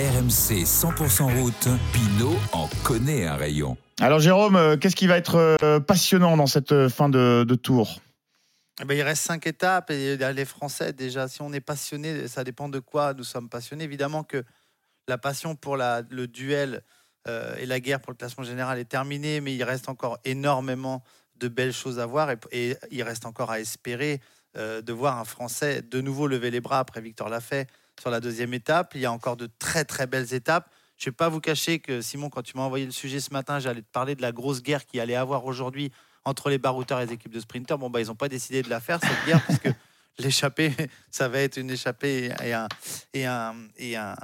RMC 100% route, Pinot en connaît un rayon. Alors Jérôme, euh, qu'est-ce qui va être euh, passionnant dans cette euh, fin de, de tour? Eh ben, il reste cinq étapes et les Français, déjà, si on est passionné, ça dépend de quoi nous sommes passionnés. Évidemment que la passion pour la, le duel euh, et la guerre pour le classement général est terminée, mais il reste encore énormément de belles choses à voir et, et il reste encore à espérer euh, de voir un Français de nouveau lever les bras après Victor Lafay sur la deuxième étape. Il y a encore de très très belles étapes. Je ne vais pas vous cacher que Simon, quand tu m'as envoyé le sujet ce matin, j'allais te parler de la grosse guerre qui allait avoir aujourd'hui entre les barouteurs et les équipes de sprinteurs. Bon, bah, ils n'ont pas décidé de la faire, cette guerre, puisque l'échappée, ça va être une échappée et un, et un, et un,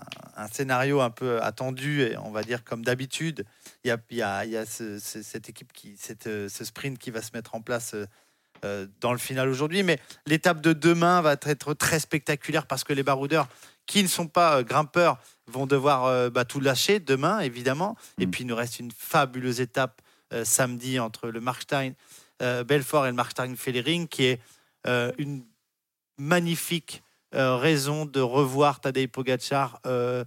scénario un peu attendu, et on va dire comme d'habitude. Il y a, y a, y a ce- ce- cette équipe, qui, cette, euh, ce sprint qui va se mettre en place euh, dans le final aujourd'hui. Mais l'étape de demain va être très spectaculaire parce que les baroudeurs qui ne sont pas euh, grimpeurs vont devoir euh, bah, tout lâcher demain, évidemment. Et Mm. puis, il nous reste une fabuleuse étape euh, samedi entre le Markstein euh, Belfort et le Markstein Fellering, qui est euh, une magnifique euh, raison de revoir Tadej Pogacar euh,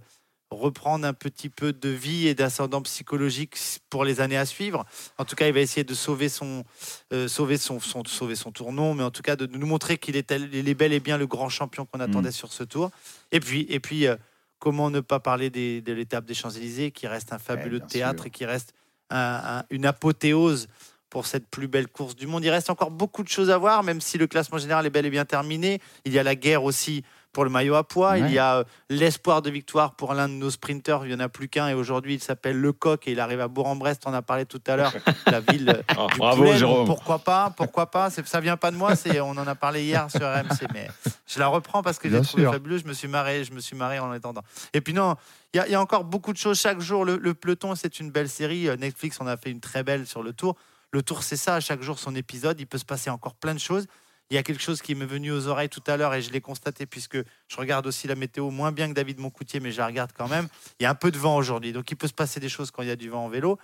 reprendre un petit peu de vie et d'ascendant psychologique pour les années à suivre. En tout cas, il va essayer de sauver son, euh, sauver son, son- sauver son tournon, mais en tout cas de, nous montrer qu'il est, tel- il est bel et bien le grand champion qu'on attendait sur ce tour. Et puis, et puis euh, comment ne pas parler des- de l'étape des Champs-Élysées, qui reste un fabuleux bien théâtre sûr. et qui reste un- un- une apothéose pour cette plus belle course du monde. Il reste encore beaucoup de choses à voir, même si le classement général est bel et bien terminé. Il y a la guerre aussi pour le maillot à poids. Ouais. Il y a euh, l'espoir de victoire pour l'un de nos sprinteurs. Il n'y en a plus qu'un et aujourd'hui il s'appelle Lecoq et il arrive à Bourg-en-Brest. On a parlé tout à l'heure, la ville euh, du bravo. Jérôme. Pourquoi pas Pourquoi pas Ça vient pas de moi. C'est on en a parlé hier sur RMC, mais je la reprends parce que j'ai trouvé fabuleux. Je me suis marré, je me suis marré en attendant. Et puis non, il y, a- il y a encore beaucoup de choses chaque jour. Le, le peloton, c'est une belle série. Euh, Netflix en a fait une très belle sur le Tour. Le Tour, c'est ça. Chaque jour son épisode. Il peut se passer encore plein de choses. Il y a quelque chose qui m'est venu aux oreilles tout à l'heure et je l'ai constaté puisque je regarde aussi la météo moins bien que David Moncoutier, mais je la regarde quand même. Il y a un peu de vent aujourd'hui, donc il peut se passer des choses quand il y a du vent en vélo.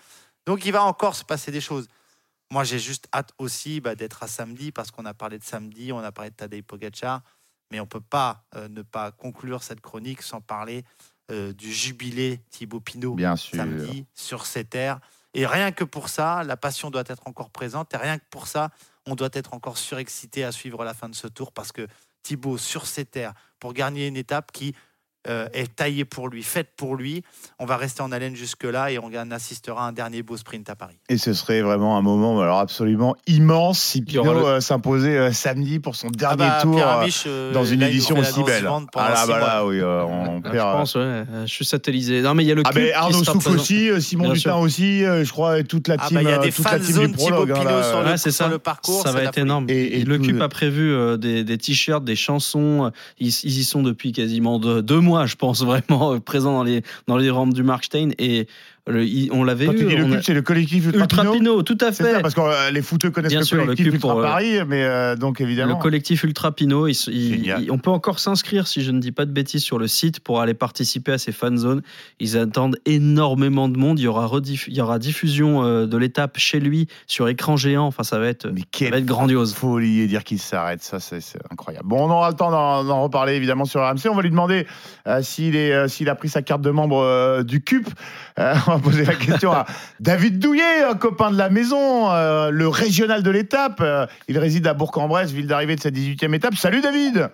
Donc il va encore se passer des choses. Moi, j'ai juste hâte aussi bah, d'être à samedi parce qu'on a parlé de samedi, on a parlé de Tadej Pogacar, mais on peut pas euh, ne pas conclure cette chronique sans parler euh, du jubilé Thibaut Pinot Bien sûr. samedi sur ces terres. Et rien que pour ça, la passion doit être encore présente. Et rien que pour ça, on doit être encore surexcité à suivre la fin de ce tour parce que Thibaut, sur ces terres, pour gagner une étape qui euh, est taillée pour lui, faite pour lui, on va rester en haleine jusque-là et on assistera à un dernier beau sprint à Paris. Et ce serait vraiment un moment alors absolument immense si Pinot le- euh, s'imposait euh, samedi pour son dernier Ah bah, tour euh, Amiche, euh, dans une là, édition aussi belle. Ah là, bah là, oui, euh, on Ah, perd. je pense, ouais. Je suis satellisé. Non, mais il y a le Ah Arnaud présent. aussi, Simon Bien Dutin sûr. aussi, je crois, et toute la Ah team, bah, il y a des toute la team du prologue. hein, Pinot là. sur le, Ouais, c'est sur ça. le parcours. Ça c'est va être énorme. Et- et le cube a prévu des, des t-shirts, des chansons. Ils, ils y sont depuis quasiment deux, deux mois, je pense, vraiment euh, présents dans les, dans les rampes du Markstein. Et le- il- on l'avait Quand eu. tu dis le a- cube, c'est le collectif Ultra, Ultra Pinot Pinot, tout à C'est ça, fait. parce que euh, les footeux connaissent Bien le sûr, le collectif cube Ultra pour, euh, Paris, mais euh, donc Le évidemment. collectif Ultra Pinot, on peut encore s'inscrire, si je ne dis pas de bêtises, sur le site pour aller participer à ces fan zones. Ils attendent énormément de monde. Il y aura, rediff- il y aura diffusion euh, de l'étape chez lui sur écran géant. Enfin, ça va être, Mais ça va être grandiose. folie et dire qu'il s'arrête, ça c'est c'est incroyable. Bon, on aura le temps d'en d'en reparler évidemment sur RMC. On va lui demander euh, s'il est, s'il a pris sa carte de membre du CUP. Va poser la question à David Douillet, un copain de la maison, euh, le régional de l'étape. Euh, il réside à Bourg-en-Bresse, ville d'arrivée de sa 18e étape. Salut David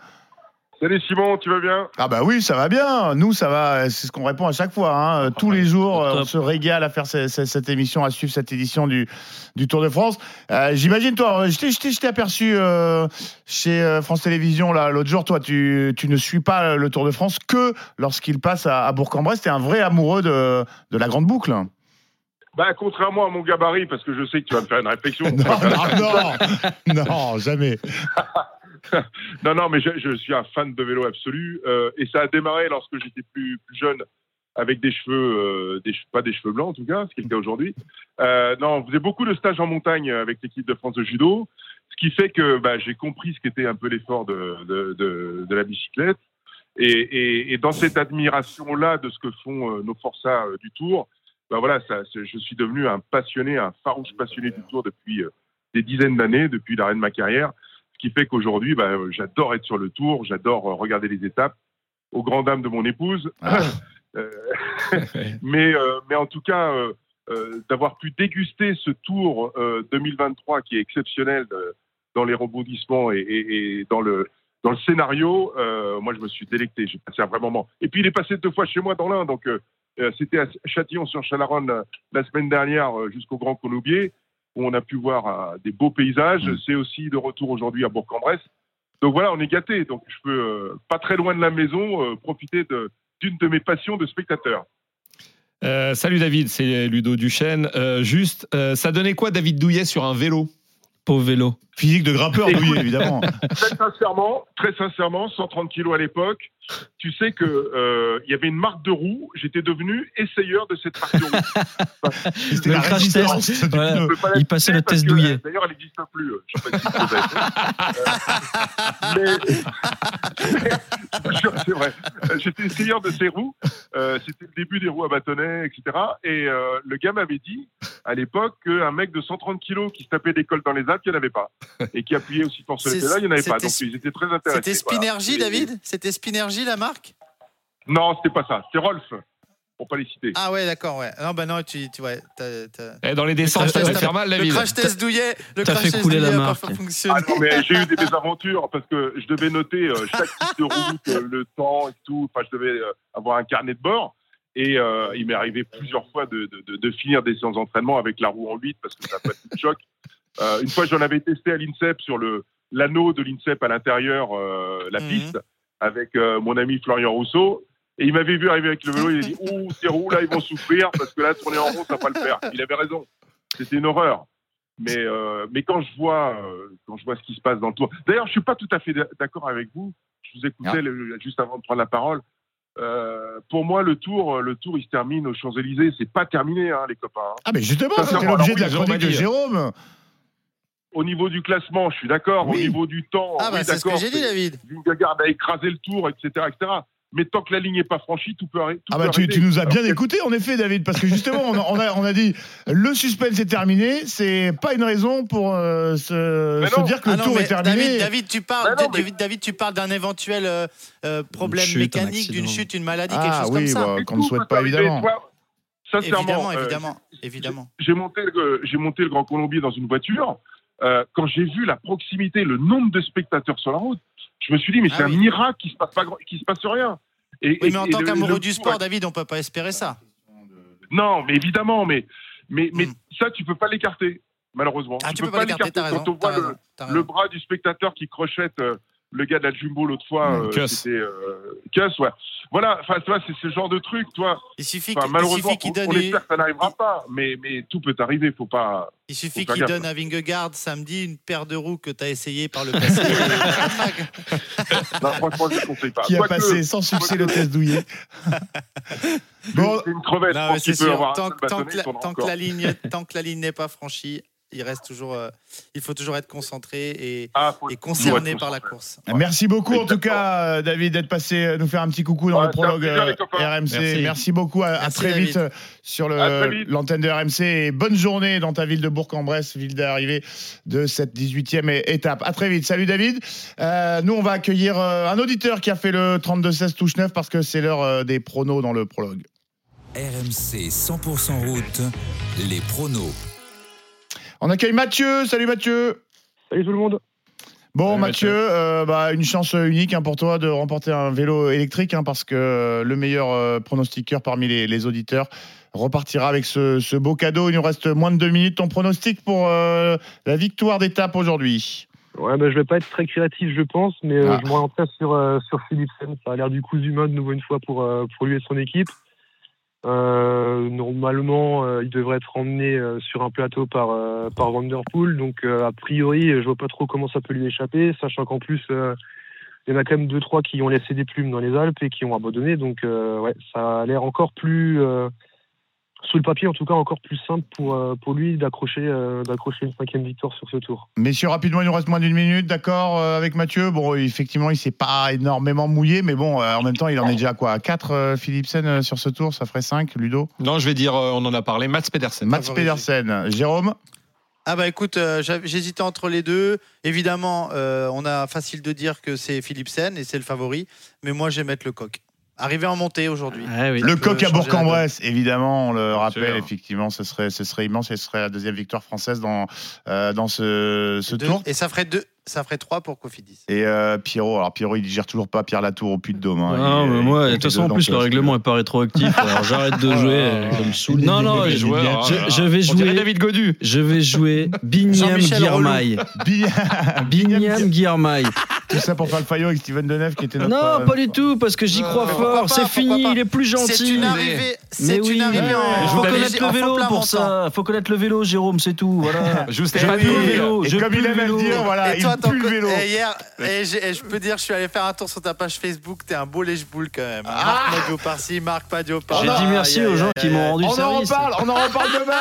Salut Simon, tu vas bien? Ah bah oui, ça va bien. Nous, ça va. C'est ce qu'on répond à chaque fois. hein. Tous les jours, Au euh, on se régale à faire ce- ce- cette émission, à suivre cette édition du, du Tour de France. Euh, J'imagine, toi, je t'ai- je t'ai je t'ai aperçu euh, chez euh, France Télévisions là l'autre jour. Toi, tu, tu ne suis pas le Tour de France que lorsqu'il passe à, à Bourg-en-Bresse. T'es un vrai amoureux de, de la grande boucle. non, Bah contrairement à mon gabarit, parce que je sais que tu vas me faire une réflexion. non, non, non, jamais. non, non, mais je, suis un fan de vélo absolu. euh, et ça a démarré lorsque j'étais plus, jeune, avec des cheveux, euh, pas des cheveux blancs en tout cas, ce qui est le cas aujourd'hui. Euh, non, on faisait beaucoup de stages en montagne avec l'équipe de France de judo, ce qui fait que bah, j'ai compris ce qu'était un peu l'effort de, la bicyclette. Et, dans cette admiration-là de ce que font nos forçats du Tour, bah voilà, je suis devenu un passionné, un farouche passionné du Tour depuis des dizaines d'années, depuis l'arrêt de ma carrière. Qui fait qu'aujourd'hui, bah, j'adore être sur le Tour, j'adore euh, regarder les étapes. Aux grand dames de mon épouse, Ah. euh, mais, euh, mais en tout cas, euh, euh, d'avoir pu déguster ce tour euh, 2023 qui est exceptionnel euh, dans les rebondissements et, et- et dans, le, dans le scénario, euh, moi je me suis délecté. J'ai passé un vrai moment. Et puis il est passé deux fois chez moi dans l'Ain. Donc euh, euh, c'était à Châtillon-sur-Chalaronne euh, la semaine dernière euh, jusqu'au Grand Colombier où on a pu voir euh, des beaux paysages. Mm. C'est aussi de retour aujourd'hui à Bourg-en-Bresse. Donc voilà, on est gâté. Donc je peux, euh, pas très loin de la maison, euh, profiter de- d'une de mes passions de spectateur. Euh, salut David, c'est Ludo Duchesne. Euh, juste, euh, ça donnait quoi David Douillet sur un vélo? Pauvre vélo. Physique de grimpeur, oui, évidemment. Très sincèrement, très sincèrement, 130 kilos à l'époque, tu sais que euh, il y avait une marque de roue. J'étais devenu essayeur de cette marque de roue. C'était Le crash test. Voilà. Il passait le test douillet. euh, D'ailleurs, elle n'existe plus. euh, Je sais pas si. Euh, mais, c'est vrai. J'étais essayeur de ces roues. Euh, C'était le début des roues à bâtonnets, etc. Et euh, le gars m'avait dit à l'époque qu'un mec de 130 kilos qui se tapait des cols dans les Alpes, il n'y en avait pas. Et qui appuyait aussi pour ce C'est- là il n'y en avait pas. c'était- Donc ils étaient très intéressés. C'était Spinergy, voilà. Et- David? C'était La marque? Non, c'était pas ça. C'était Rolf, pour pas les citer. Ah ouais, d'accord, ouais. Non, bah non, tu, tu ouais, t'as- t'as- Eh, Dans les descentes, crash ça faire mal, Le David. crash test douillet, le t'as crash fait test couler la douillet a marque. pas fonctionné. Ah non, mais j'ai eu des mésaventures parce que je devais noter euh, chaque type de route, euh, le temps et tout. Enfin, je devais euh, avoir un carnet de bord. Et euh, il m'est arrivé plusieurs fois de, de, de, de finir des séances d'entraînement avec la roue en 8 parce que ça n'a pas de choc. Euh, une fois, j'en avais testé à l'INSEP sur le l'anneau de l'INSEP à l'intérieur, euh, la Mhm. piste, avec euh, mon ami Florian Rousseau. Et il m'avait vu arriver avec le vélo, il a dit Ouh, ces roues là, ils vont souffrir parce que là, tourner en rond, ça va pas le faire. Il avait raison. C'était une horreur. Mais, euh, mais quand je vois euh, quand je vois ce qui se passe dans le tour. D'ailleurs, je suis pas tout à fait d'accord avec vous. Je vous écoutais le- juste avant de prendre la parole. Euh, pour moi, le tour, le tour, il se termine aux Champs Élysées. C'est pas terminé, hein, les copains. hein. Ah, mais justement, c'était c'est- l'objet de la chronique de Jérôme Jérôme. Au niveau du classement, je suis d'accord. Au niveau du temps, Ah bah oui, c'est ce que j'ai dit, David. Vingegaard a écrasé le tour, etc., etc. Mais tant que la ligne n'est pas franchie, tout peut arrêter. tout Ah bah tu, arriver. tu nous as bien Alors, écouté en effet David parce que justement on a, on a, on a dit le suspense est terminé c'est pas une raison pour euh, se, dire que Ah le non, tour est terminé. David, David, tu parles, Bah non, mais- David, tu parles d'un éventuel euh, euh, problème chute, mécanique, d'une chute, une maladie, quelque ah chose oui comme ça. bah, mais qu'on ne souhaite pas arriver. évidemment. Toi, Sincèrement, Évidemment, euh, évidemment, évidemment. j'ai monté, le- j'ai monté le Grand Colombier dans une voiture. Euh, quand j'ai vu la proximité, le nombre de spectateurs sur la route, je me suis dit, mais Ah c'est oui. un miracle qu'il se passe pas, qu'il se passe rien. Et, Oui, mais en et tant qu'amoureux du sport, David, on peut pas espérer ça. Non, mais évidemment, mais, mais, mais Hmm. ça, tu peux pas l'écarter, malheureusement. Ah, tu peux pas l'écarter, t'as raison. Quand on voit le, bras du spectateur qui crochette euh, le gars de la Jumbo l'autre fois, Mmh, euh, c'était euh, ouais. Voilà, enfin, tu vois, c'est ce genre de truc, toi. Il suffit Enfin, qu'il malheureusement, donne, on une- espère que ça n'arrivera pas, mais, mais tout peut arriver, faut pas. il suffit faut faire qu'il gaffe. donne à Vingegaard samedi une paire de roues que tu as essayé par le passé. et- Non, franchement, je ne conseille pas. Qui a passé sans succès le test douillet. bon, C'est une crevette. Non, je mais pense qu'il c'est peut sûr. avoir un Tant, seul tant bâtonnet, que la, il tournera tant que encore. la ligne, tant que la ligne n'est pas franchie, il reste toujours, euh, il faut toujours être concentré et, Ah, et concerné par la course. merci beaucoup en tout cas euh, David d'être passé nous faire un petit coucou dans Ouais, le prologue euh. RMC. Merci, Merci. beaucoup à, très David. vite euh, sur l'antenne de RMC et bonne journée dans ta ville de Bourg-en-Bresse, ville d'arrivée de cette 18e é- étape. À très vite. Salut David. Euh, nous on va accueillir euh, un auditeur qui a fait le 32-16 touche 9 parce que c'est l'heure euh, des pronos dans le prologue. RMC 100% route, les pronos. On accueille Mathieu. Salut Mathieu. Salut tout le monde. Bon Salut, Mathieu, euh, bah, une chance unique hein, pour toi de remporter un vélo électrique hein, parce que euh, le meilleur euh, pronostiqueur parmi les, les auditeurs repartira avec ce, ce beau cadeau. Il nous reste moins de deux minutes. Ton pronostic pour euh, la victoire d'étape aujourd'hui? Ouais, bah, je vais pas être très créatif, je pense, mais euh, Ah. je m'orienterai sur, euh, sur Philipsen. Ça a l'air du coup humain de nouveau une fois pour, euh, pour lui et son équipe. Euh, normalement, euh, il devrait être emmené euh, sur un plateau par, euh, par Vanderpool. Donc, euh, a priori, je vois pas trop comment ça peut lui échapper, sachant qu'en plus, euh, il y en a quand même deux, trois qui ont laissé des plumes dans les Alpes et qui ont abandonné. Donc, ouais, ça a l'air encore plus, sous le papier en tout cas, encore plus simple pour, euh, pour lui d'accrocher euh, d'accrocher une cinquième victoire sur ce tour. Messieurs, rapidement, il nous reste moins d'une minute, d'accord, euh, avec Mathieu. Bon, effectivement, il s'est pas énormément mouillé, mais bon, euh, en même temps, il en est déjà à quoi 4 Philipsen euh, sur ce tour, ça ferait 5, Ludo Non, je vais dire, euh, on en a parlé, Mats Pedersen. Mats. Pedersen, Jérôme Ah bah écoute, euh, j'hésitais entre les deux. Évidemment, euh, on a facile de dire que c'est Philipsen et c'est le favori, mais moi je vais mettre le coq. Arrivé en montée aujourd'hui. Ah oui. Le coq à Bourg-en-Bresse, évidemment, on le rappelle, effectivement, ce serait, ce serait immense et ce serait la deuxième victoire française dans, euh, dans ce, ce Deux- tour. Et ça ferait deux, ça ferait trois pour Cofidis. Et euh, Pierrot, alors Pierrot, il gère toujours pas Pierre Latour au puits de Dôme. hein. Non, Il- mais il moi, de toute façon, en plus, le règlement est pas rétroactif. alors j'arrête de jouer. ça me saoule. Non, non, je, joueur, je- vais jouer. David Godu. Je vais jouer Binyam Guirmail. Bi- Binyam Guirmail. Tout ça pour faire le faillot avec Steven Deneuve qui était notre. Non, euh, pas du tout, parce que j'y crois fort. C'est fini, il est plus C'est gentil. une arrivée, c'est une arrivée en. faut connaître le vélo pour ça. Faut connaître le vélo, Jérôme, c'est tout. Voilà. Juste le vélo, et comme il le aime dire, voilà, il toi, et hier, et j'ai- et je peux dire, je suis allé faire un tour sur ta page Facebook. T'es un beau lèche-boule quand même. Ah Marc Madio par-ci, Marc Padio par J'ai dit merci aux gens qui m'ont rendu On en service. reparle, on en reparle demain.